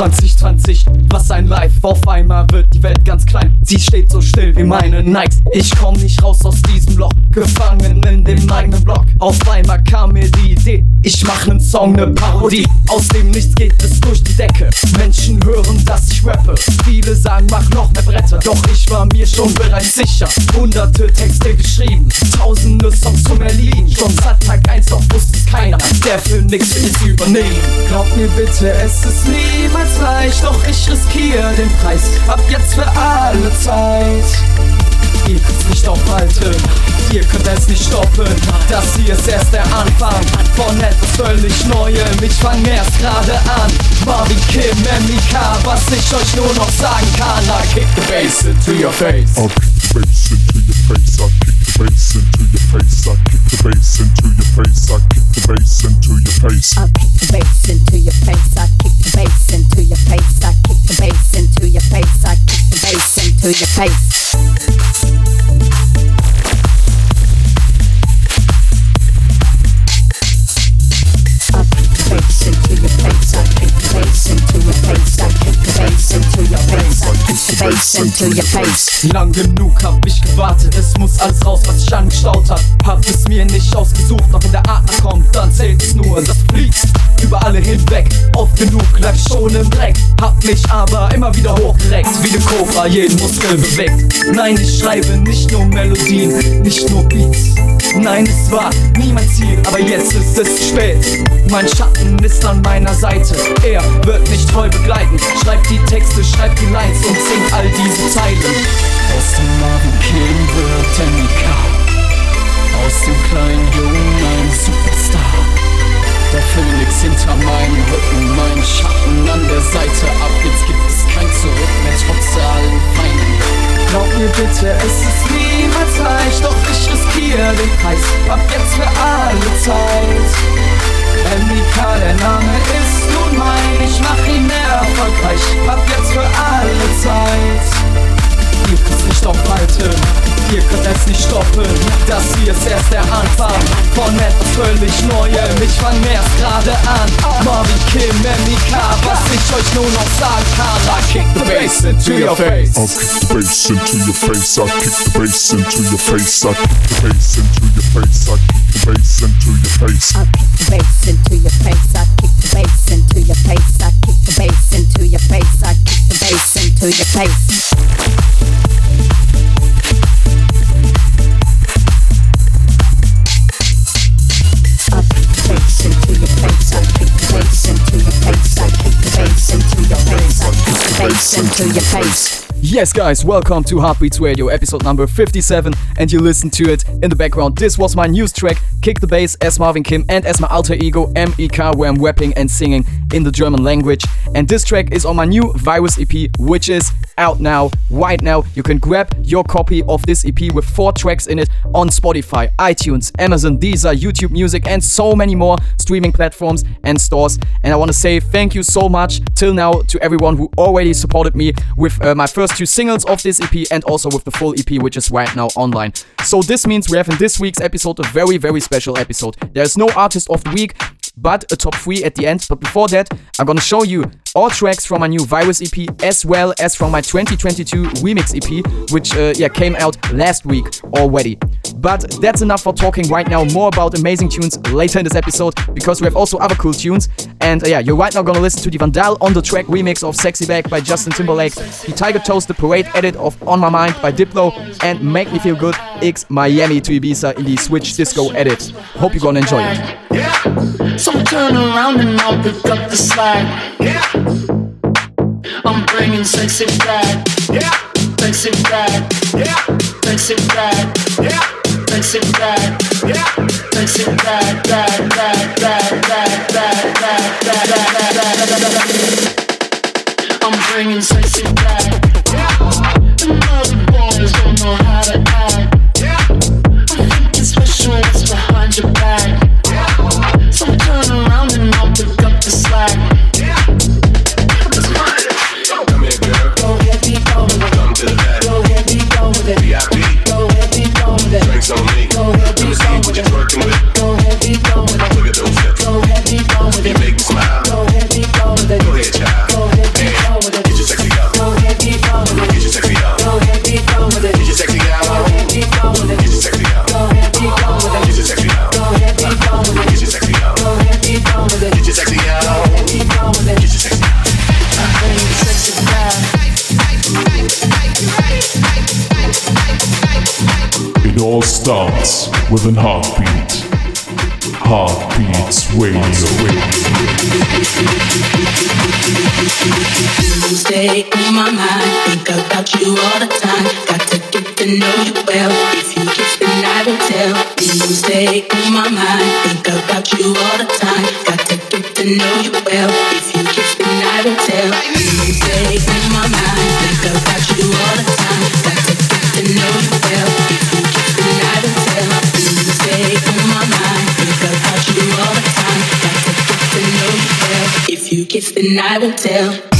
2020 Was ein Live, auf einmal wird die Welt ganz klein. Sie steht so still wie meine Nikes. Ich komm nicht raus aus diesem Loch. Gefangen in dem eigenen Block. Auf einmal kam mir die Idee Ich mach nen Song, ne Parodie. Aus dem Nichts geht es durch die Decke. Menschen hören, dass ich rappe. Viele sagen, mach noch mehr Bretter. Doch ich war mir schon bereits sicher. Hunderte Texte geschrieben Tausende Songs zum Erliegen Schon seit Tag 1, doch wusste es keiner Der für nix will es übernehmen. Glaub mir bitte, es ist niemals leicht Doch ich riskiere den Preis. Ab jetzt für alle Zeit Ihr könnt's nicht aufhalten, ihr könnt es nicht stoppen. Das hier ist erst der Anfang von etwas völlig Neuem. Ich fang erst gerade an. Marvin Kim, MIK, was ich euch nur noch sagen kann. I kick the bass into your face. I'll kick the bass into your face. I'll kick the bass into your face. I'll kick the bass into your face. I'll kick the bass into your face. I'll kick the bass into your face. I'll kick the bass into your face. I'll kick the bass into your face. I'll kick the bass into your face. Into your face. Lang genug hab ich gewartet, es muss alles raus, was sich angestaut hat. Hab es mir nicht ausgesucht, doch wenn der Atmer kommt, dann zählt es nur, dass du fliegst über alle hinweg. Oft genug lag schon im Dreck, hab mich aber immer wieder hochgereckt, wie ne Cobra jeden Muskel bewegt. Nein, ich schreibe nicht nur Melodien, nicht nur Beats. Nein, es war nie mein Ziel, aber jetzt ist es spät. Mein Schatten ist an meiner Seite, er wird mich treu begleiten. Schreibt die Texte, schreibt die Lines und singt all diese Zeilen. Aus dem Marvin King wird Mika. Aus dem kleinen Jungen ein Superstar. Der Phönix hinter meinem Rücken, mein Schatten an der Seite. Ab jetzt gibt es kein Zurück mehr, trotz allen Feinden. Glaub mir bitte, es ist niemals leicht, doch ich riskiere den Preis. Ab jetzt für alle Zeit. MIK, der Name ist nun mein, ich mach ihn mehr erfolgreich. Ab jetzt für alle Zeit. Ihr könnt's nicht aufhalten, ihr könnt es nicht stoppen. Das hier ist erst der Anfang von etwas völlig Neuem. Ich fang erst gerade an. Marvin Kim, MIK, was ich euch nur noch sagen kann. I kick the bass into your face. I'll kick the bass into your face. I'll kick the bass into your face. I'll kick the bass into your face. I'll kick the bass into your face. I'll kick the bass into your face. I'll kick the bass into your face. I'll kick the bass into your face. I'll kick the bass into your face. Yes, guys, welcome to Heartbeats Radio, episode number 57, and you listen to it in the background. This was my news track, Kick the Bass, as Marvin Kim, and as my alter ego, MIK, where I'm rapping and singing in the German language. And this track is on my new Virus EP, which is out now, right now. You can grab your copy of this EP with four tracks in it on Spotify, iTunes, Amazon, Deezer, YouTube Music, and so many more streaming platforms and stores. And I want to say thank you so much till now to everyone who already supported me with uh, my first two singles of this EP and also with the full EP, which is right now online. So this means we have in this week's episode a very, very special episode. There's no artist of the week. But a top 3 at the end. But before that, I'm gonna show you all tracks from my new Virus EP as well as from my 2022 remix EP, which uh, yeah came out last week already. But that's enough for talking right now. More about amazing tunes later in this episode because we have also other cool tunes. And uh, yeah, you're right now gonna listen to the Vandal on the track remix of Sexy Back by Justin Timberlake, the Tiger Toast the Parade edit of On My Mind by Diplo, and Make Me Feel Good X Miami to Ibiza in the Switch Disco edit. Hope you're gonna enjoy it. Yeah. So turn around and I'll pick up the slack. Yeah. I'm bringing sexy back. Yeah. Sexy back. Yeah. Sexy back. Yeah. Sexy back. Yeah. Sexy. Back. Back. Back. Back. Back. Back. Back. Back. Back. Back. Back. I'm bringing sexy back. Yeah. And all the boys don't know how to act. Yeah. I'm thinking special back. Starts with an heartbeat. Heartbeats Radio. Stay on my mind, think about you all the time. Got to get to know you well. If you kiss, then I will tell. You stay on my mind, think about you all the time. Got to get to know you well. If you kiss, then I will tell. You stay on my mind, think about you all the time. Got to get to know you well. It's the night will tell.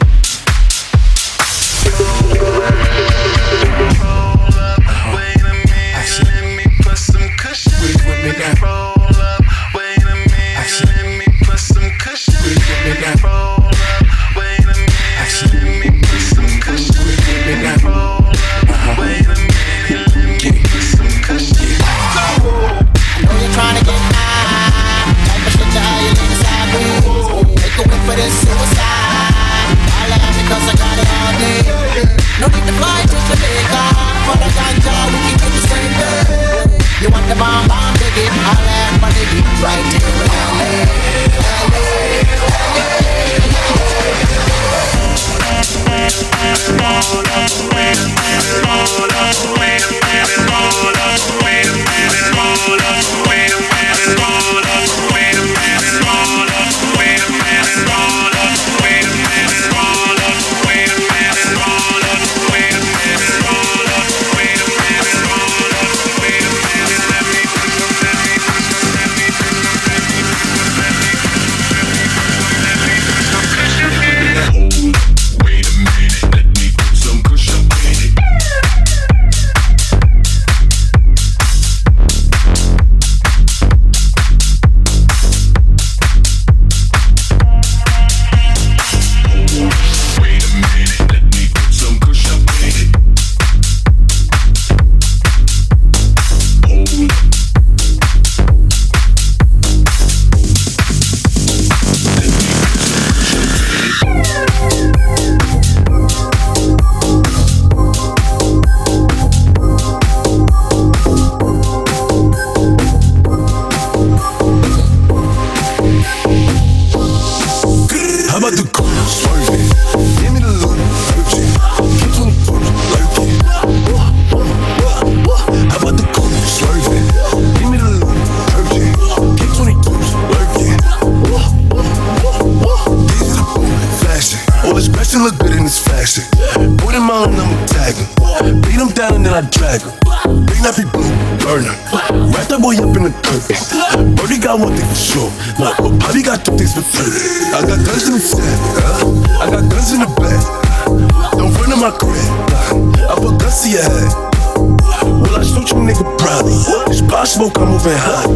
moving hot.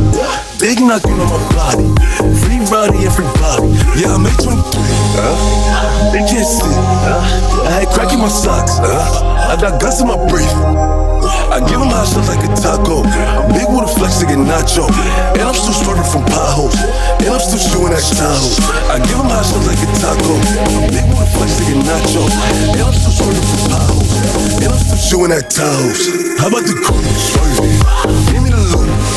Big knocking on my body. Free body, everybody. Yeah, I made 23. They can't see. I had crack in my socks. I got guts in my brief. I give them hot shots like a taco. I'm big with a flex to get nacho. And I'm still swerving from potholes. And I'm still shooting at Tahoe. I give them hot shots like a taco. I'm big with a flex to get nacho. And I'm still swerving from potholes. And I'm still shooting at Tahoe. How about the cool? Give me the loot.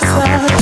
That's.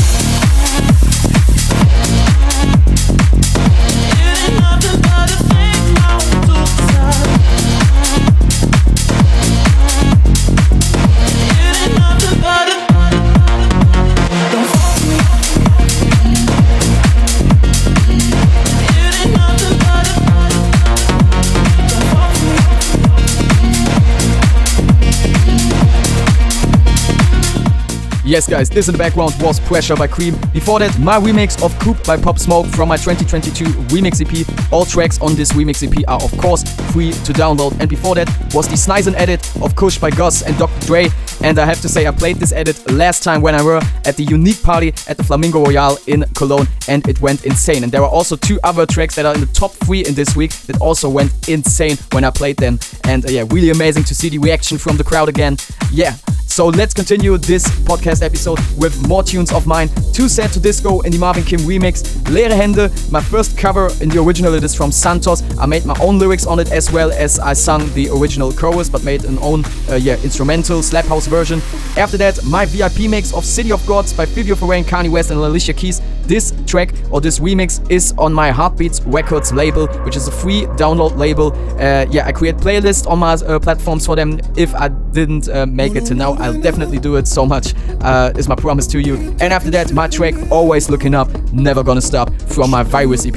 Yes, guys, this in the background was Pressure by Cream. Before that, my remix of Coop by Pop Smoke from my 2022 remix EP. All tracks on this remix EP are, of course, free to download. And before that was the Snizen edit of Kush by Gus and Dr. Dre. And I have to say, I played this edit last time when I were at the unique party at the Flamingo Royale in Cologne, and it went insane. And there are also two other tracks that are in the top three in this week that also went insane when I played them. And uh, yeah, really amazing to see the reaction from the crowd again. Yeah, so let's continue this podcast episode with more tunes of mine. Too Sad to Disco in the Marvin Kim remix. Leere Hände, my first cover in the original, it is from Santos. I made my own lyrics on it as well as I sung the original chorus, but made an own uh, yeah instrumental slap house version. After that, my VIP mix of City of Gods by Fivio Foreign, Kanye West, and Alicia Keys. This track or this remix is on my Heartbeats Records label, which is a free download label. Uh, yeah, I create playlists on my uh, platforms for them. If I didn't uh, make it to now, I'll definitely do it so much. Uh, is my promise to you. And after that, my track Always Looking Up, Never Gonna Stop from my Virus EP.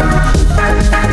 Ich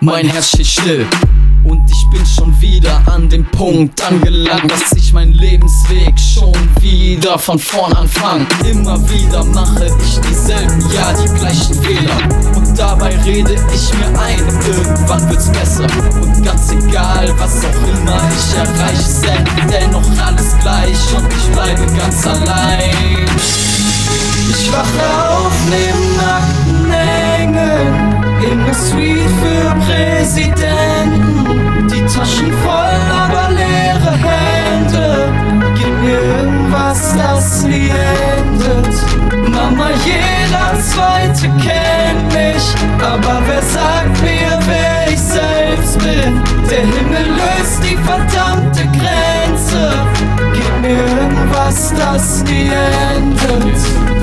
mein Herz steht still. Und ich bin schon wieder an dem Punkt angelangt, dass ich meinen Lebensweg schon wieder von vorn anfange. Immer wieder mache ich dieselben, ja, die gleichen Fehler. Und dabei rede ich mir ein, irgendwann wird's besser. Und ganz egal, was auch immer ich erreiche, ist dennoch alles gleich und ich bleibe ganz allein. Ich wache auf neben nackten Suite für Präsidenten. Die Taschen voll, aber leere Hände. Gib mir irgendwas, das nie endet. Mama, jeder Zweite kennt mich, aber wer sagt mir, wer ich selbst bin? Der Himmel löst die verdammte Grenze. Gib mir irgendwas, das nie endet.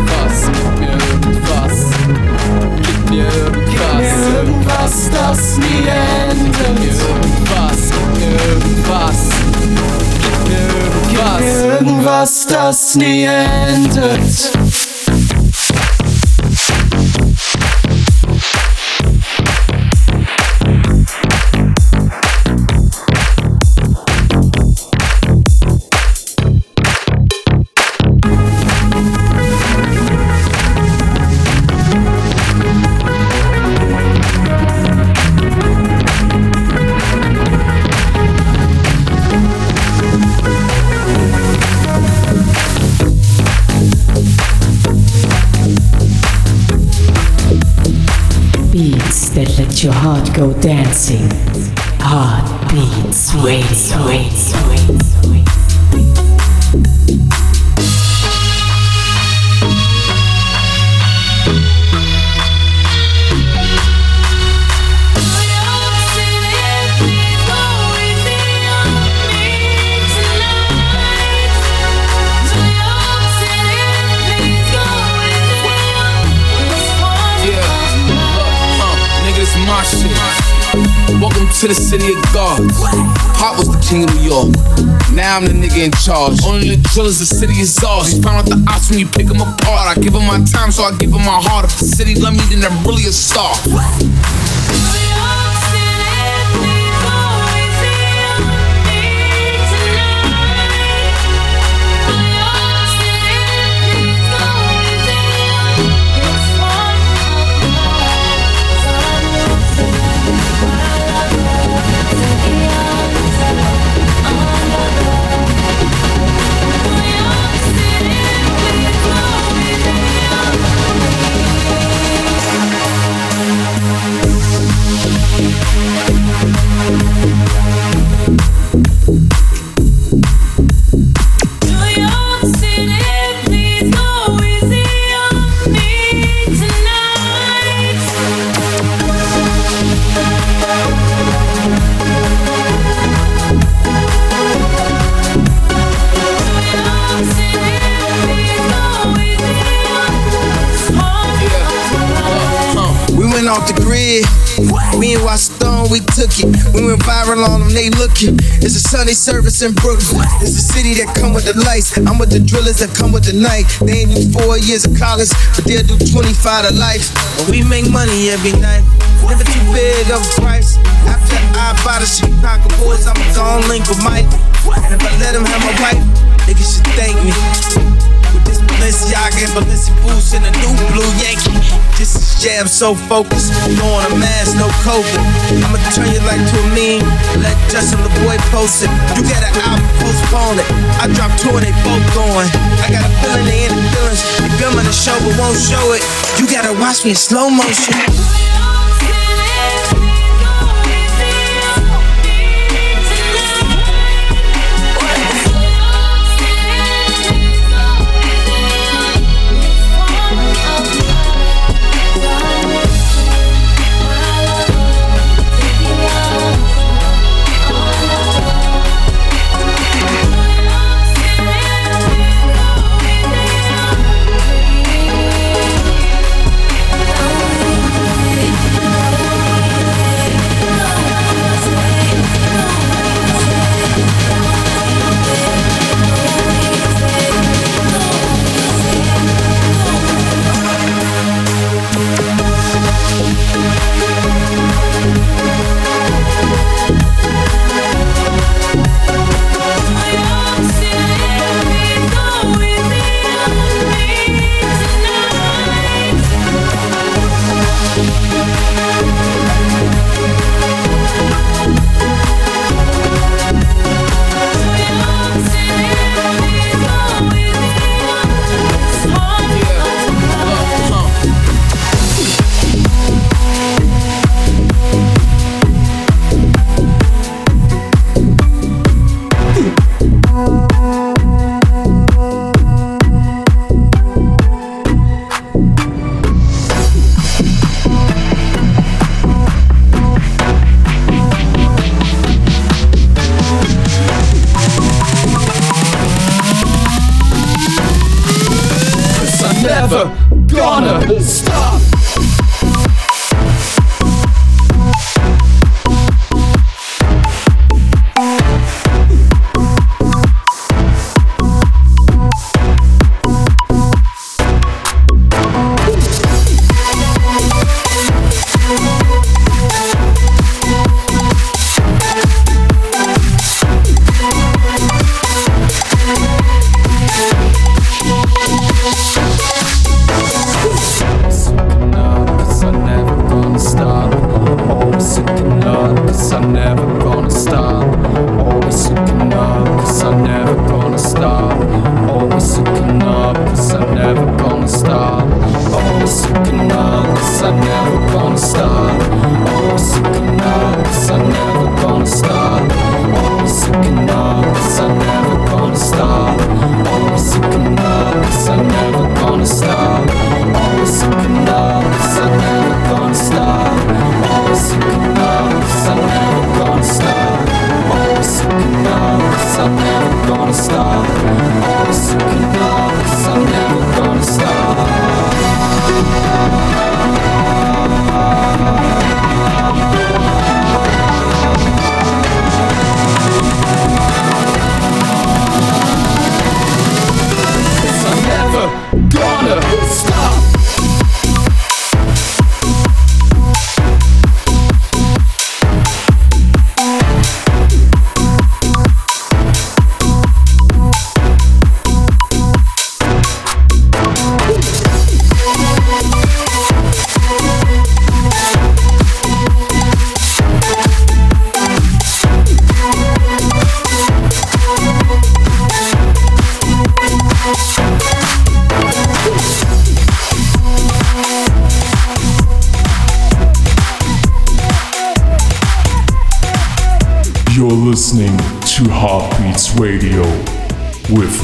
Nirgendwas, irgendwas, das nie endet. Nirgendwas, irgendwas, nirgendwas, irgendwas, das nie endet. Let your heart go dancing. Heartbeats, wait, wait, wait, wait. To the city of God. Pop was the king of New York. Now I'm the nigga in charge. Only the drillers, the city is ours. You found out the ops when you pick them apart. I give them my time, so I give them my heart. If the city love me, then I'm really a star. it. We went viral on them, they looking. It's a Sunday service in Brooklyn. It's a city that come with the lights. I'm with the drillers that come with the night. They ain't do four years of college, but they'll do 25 to life. But we make money every night. Never too big of a price. After I buy the Chicago boys, I'm a gone link with Mike. And if I let him have my wife, niggas should thank me. With this Balenciaga and Balenciaga boots and a new blue Yankee. Yeah, I'm so focused, no on a mask, no COVID. I'ma turn your life to a meme. Let Justin the boy post it. You got an album, postpone it. I drop two and they both going. I got a feeling they in the feelings. They filming the show but won't show it. You gotta watch me in slow motion.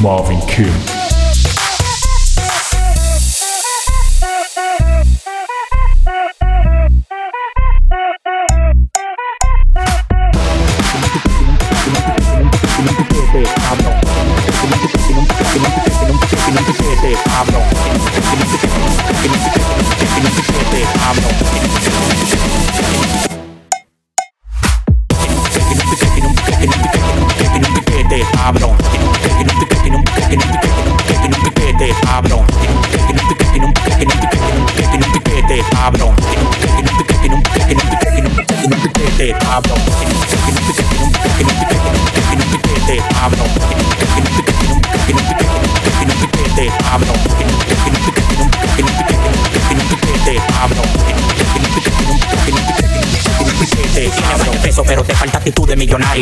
Marvin Kim.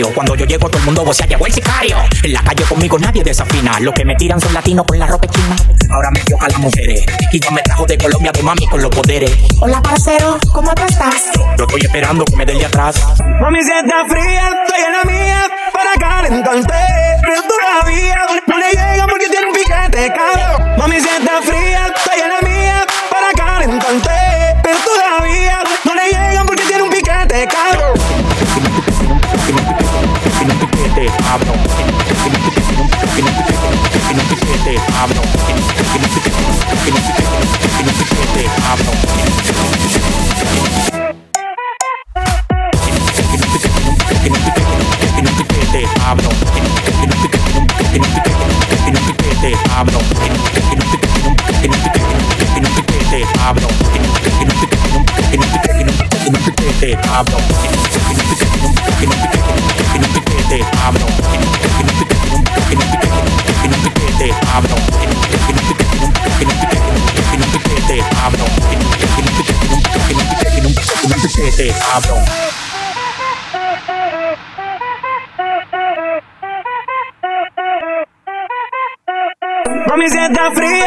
Cuando yo llego, todo el mundo vocea, llegó el sicario. En la calle conmigo nadie desafina. Los que me tiran son latinos con la ropa china. Ahora me a las mujeres. Y yo me trajo de Colombia tu mami con los poderes. Hola, parcero, ¿cómo tú estás? Yo, estoy esperando que me den de atrás. Mami, si está fría, estoy en la mía para calentarte. Pero todavía no le llega porque tiene un piquete, cabrón. Mami, si está fría, estoy en la mía para calentarte. se abram. Vamos sentar frio.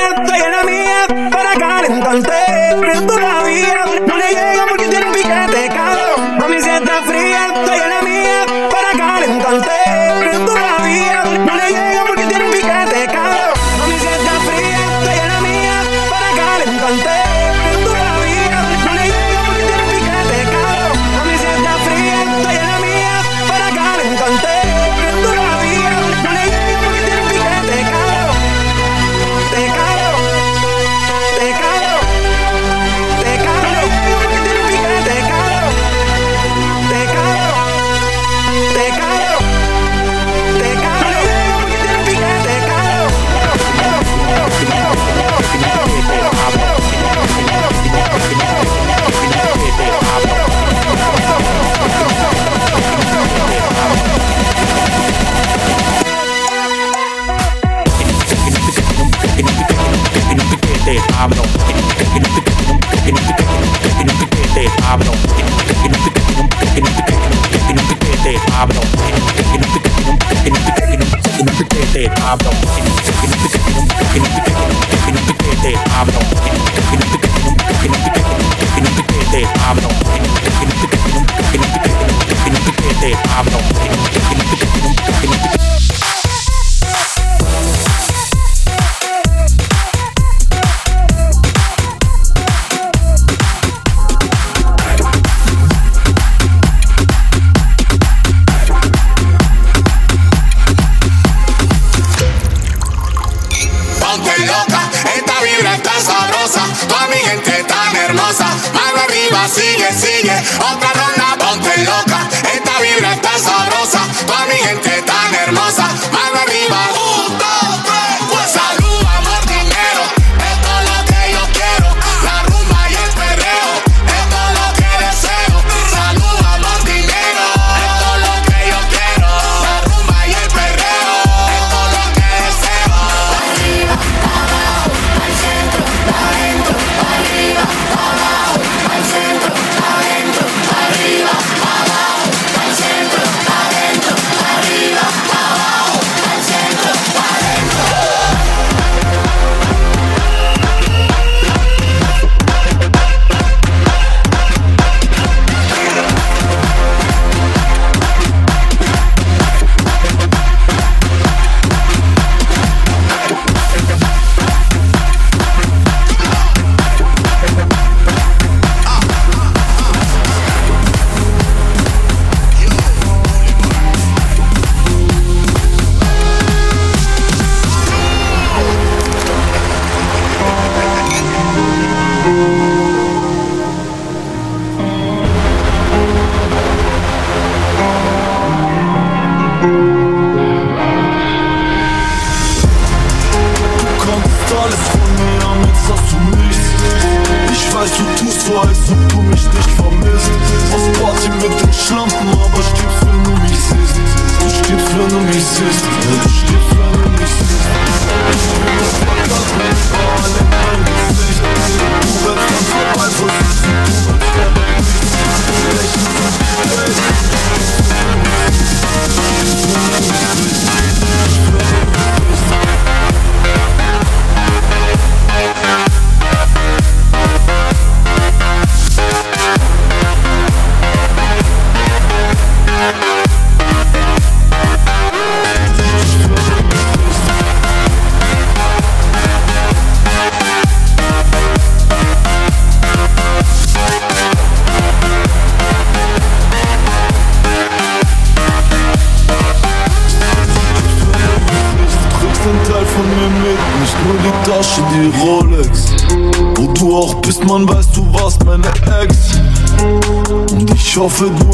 Und ich hoffe,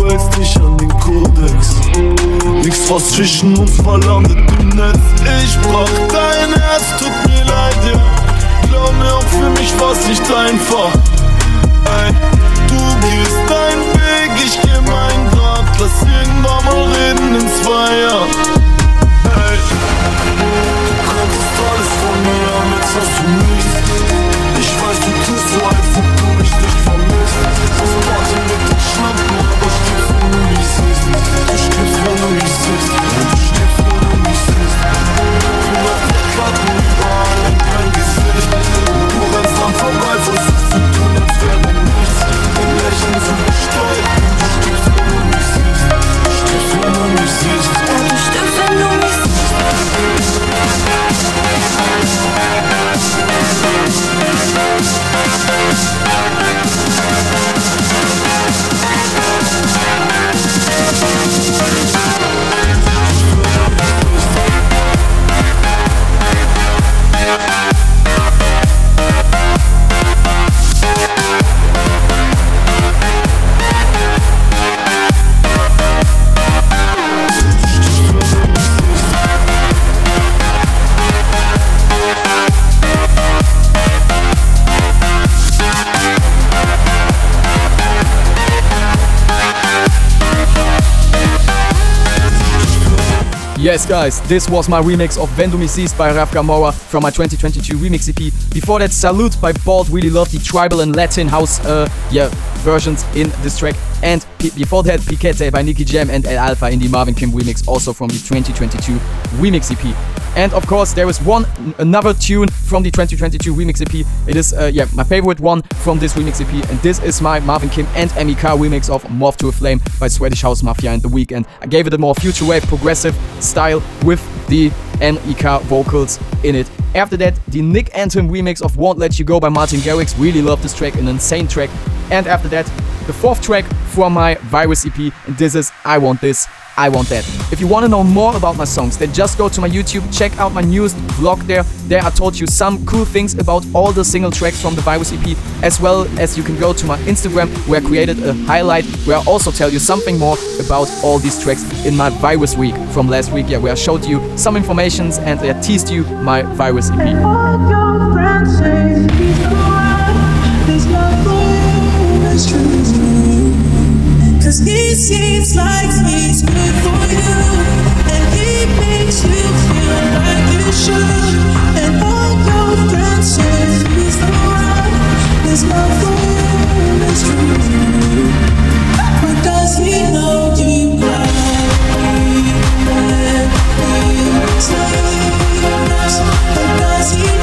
Yes, guys, this was my remix of Du by Raf Camora from my 2022 remix EP. Before that, Salute by Bald. Really love the tribal and Latin house uh, yeah, versions in this track. And p- before that, Piquete by Nicky Jam and El Alpha in the Marvin Kim remix, also from the 2022 remix EP. And of course, there is one another tune from the 2022 remix EP. It is uh, yeah my favorite one from this remix EP, and this is my Marvin Kim and MIK remix of Moth to a Flame by Swedish House Mafia and The Weeknd. I gave it a more future wave progressive style with the MIK vocals in it. After that, the Nick Anthem remix of Won't Let You Go by Martin Garrix. Really love this track, an insane track. And after that, the fourth track from my Virus EP, and this is I Want This. I Want That. If you want to know more about my songs, then just go to my YouTube, check out my newest vlog there. There I told you some cool things about all the single tracks from the Virus EP, as well as you can go to my Instagram where I created a highlight where I also tell you something more about all these tracks in my Virus week from last week, yeah, where I showed you some informations and I teased you my Virus EP. Cause he seems like he's good for you. And he makes you feel like you should. And all your friends say he's the His love for you is true But does he know you sleeps? Or does he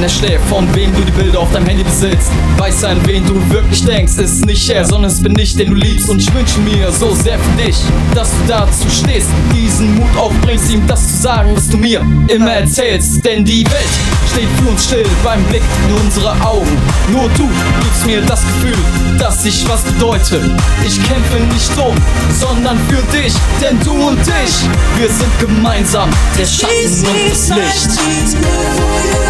wenn er schläft, von wem du die Bilder auf deinem Handy besitzt. Weiß an wen du wirklich denkst, ist nicht er, sondern es bin ich, den du liebst. Und ich wünsche mir so sehr für dich, dass du dazu stehst, diesen Mut aufbringst, ihm das zu sagen, was du mir immer erzählst. Denn die Welt steht für uns still beim Blick in unsere Augen. Nur du gibst mir das Gefühl, dass ich was bedeute. Ich kämpfe nicht um, sondern für dich, denn du und ich, wir sind gemeinsam der Schatten und das Licht.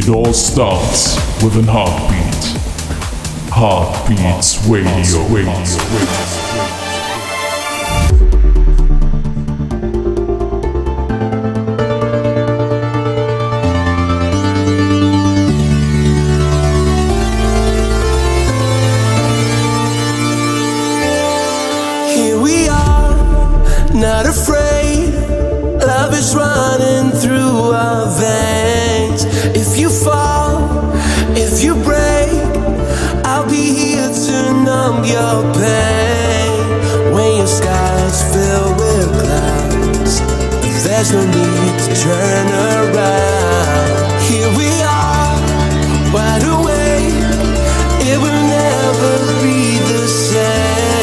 It all starts with an heartbeat. Heartbeats Radio. Radio. Here there's no need to turn around. Here we are, wide awake. It will never be the same.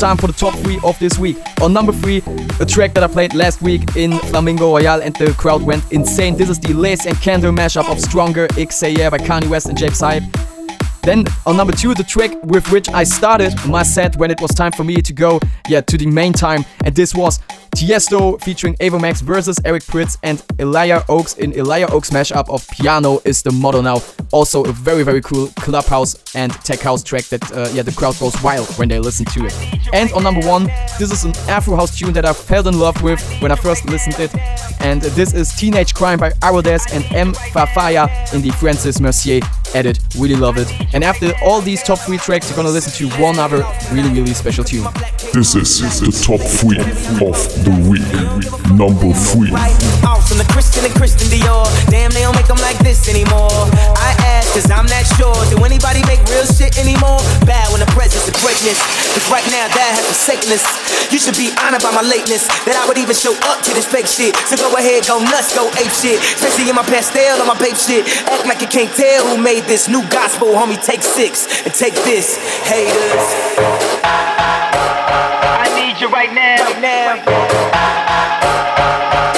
Time for the top three of this week. On number three, a track that I played last week in Flamingo Royale and the crowd went insane. This is the Lace and Candle mashup of Stronger XAYA by Kanye West and James Hype. Then on number two, the track with which I started my set when it was time for me to go, yeah, to the main time, and this was Tiesto featuring Ava Max versus Eric Prydz and Elijah Oaks in Elijah Oaks mashup of Pjanoo is the model now. Also a very very cool clubhouse and tech house track that uh, yeah the crowd goes wild when they listen to it. And on number one, this is an Afro house tune that I fell in love with when I first listened to it, and this is Teenage Crime by Arodes and M Fafaya in the Francis Mercier edit. Really love it. And after all these top three tracks, you're gonna listen to one other really really special tune. This is the top three of the week. Number three. Out from the Christian and Christian Dior. Damn, they don't make them like this anymore. I ask, cause I'm not sure. Do anybody make real shit anymore? Bad when the presence of greatness. Cause right now, that has forsakeness. You should be honored by my lateness. That I would even show up to this fake shit. So go ahead, go nuts, go ape shit. Especially in my pastel on my babe shit. Act like you can't tell who made this new gospel, homie. Take six and take this, haters. I need you right now. Right now. I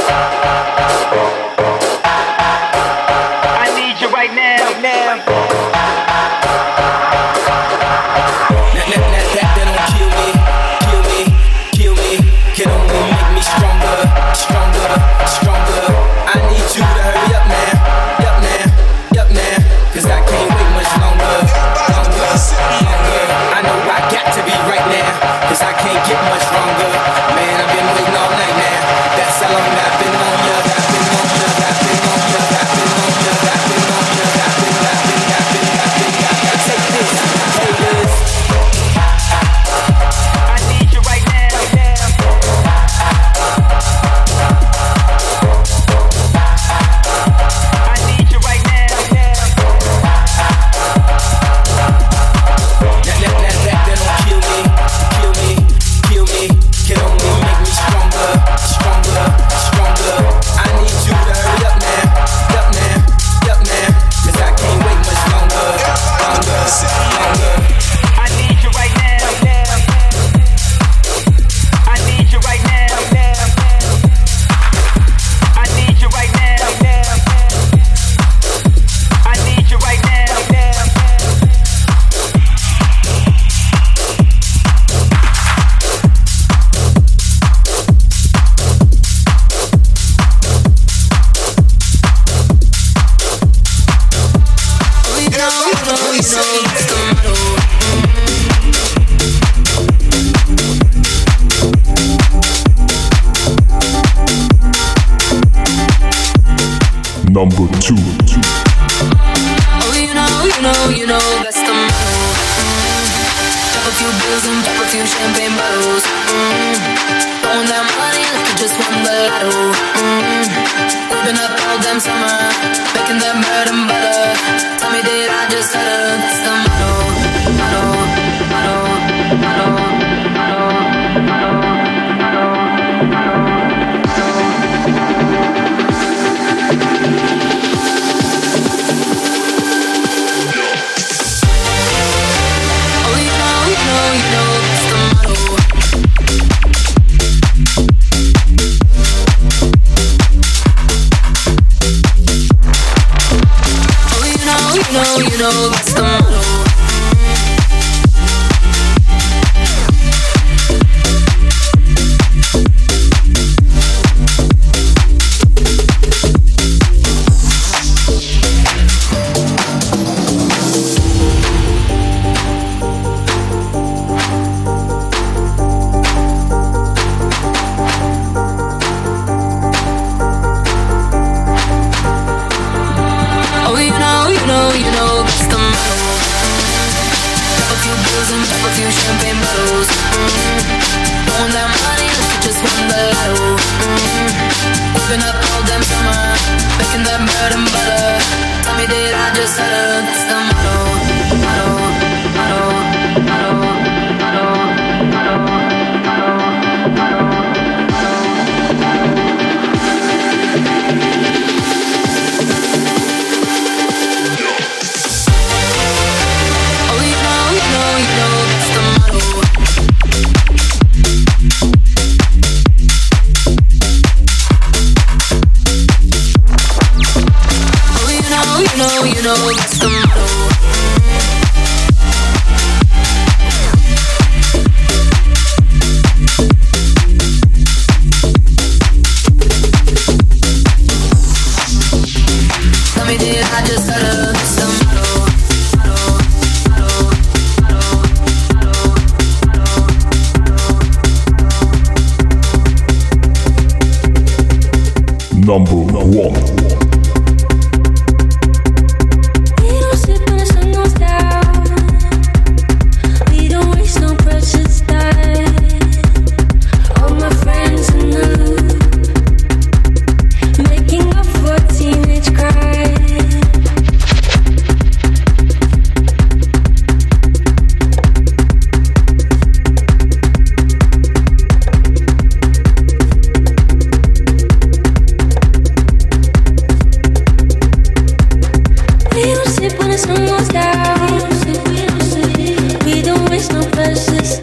Sun goes down. We don't waste no precious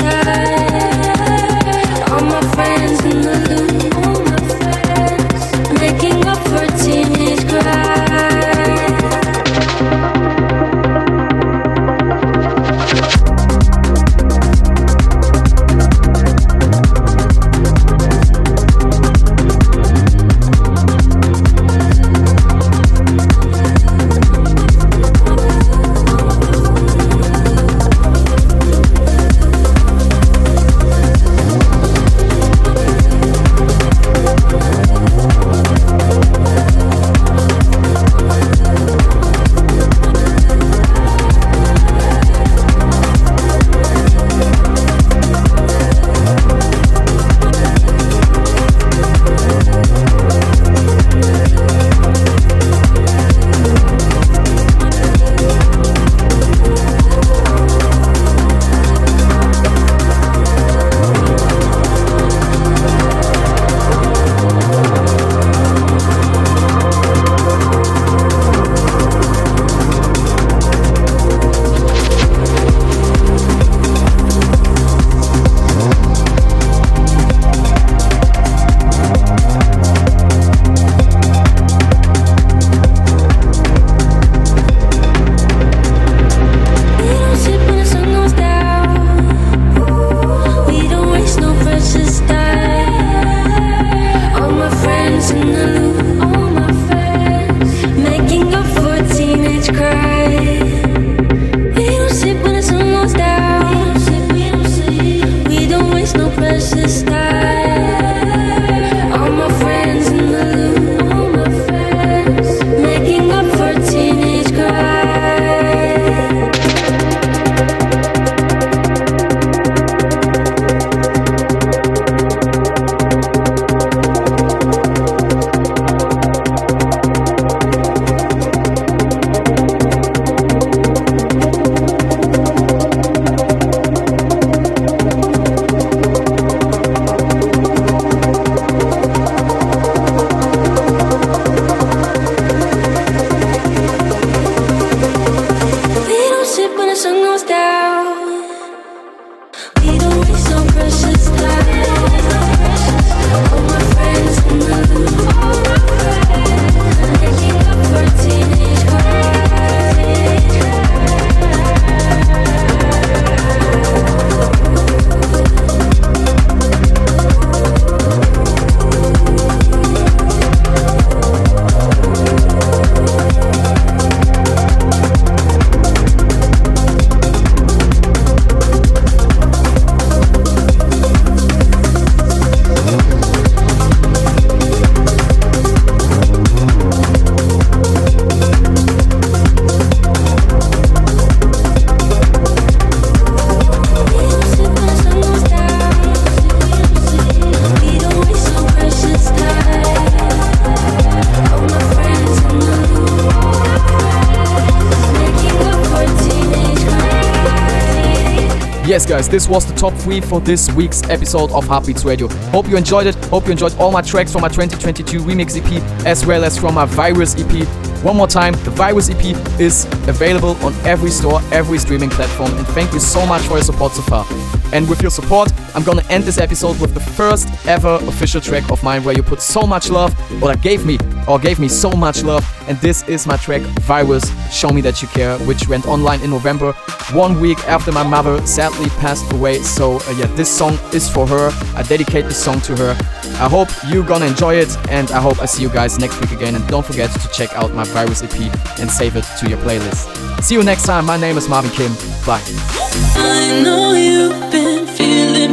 top three for this week's episode of Heartbeats Radio. Hope you enjoyed it. Hope you enjoyed all my tracks from my 2022 remix EP as well as from my Virus EP. One more time, the Virus EP is available on every store, every streaming platform, and thank you so much for your support so far. And with your support, I'm gonna end this episode with the first ever official track of mine where you put so much love, or gave me, or gave me so much love. And this is my track Virus, Show Me That You Care, which went online in November, one week after my mother sadly passed away. So uh, yeah, this song is for her. I dedicate this song to her. I hope you're gonna enjoy it, and I hope I see you guys next week again. And don't forget to check out my Virus EP and save it to your playlist. See you next time. My name is Marvin Kim. Bye.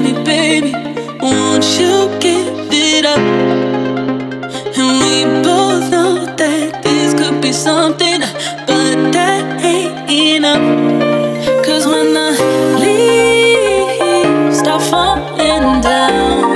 Me, baby. Won't you give it up? And we both know that this could be something, but that ain't enough. Cause when the leaves start falling down,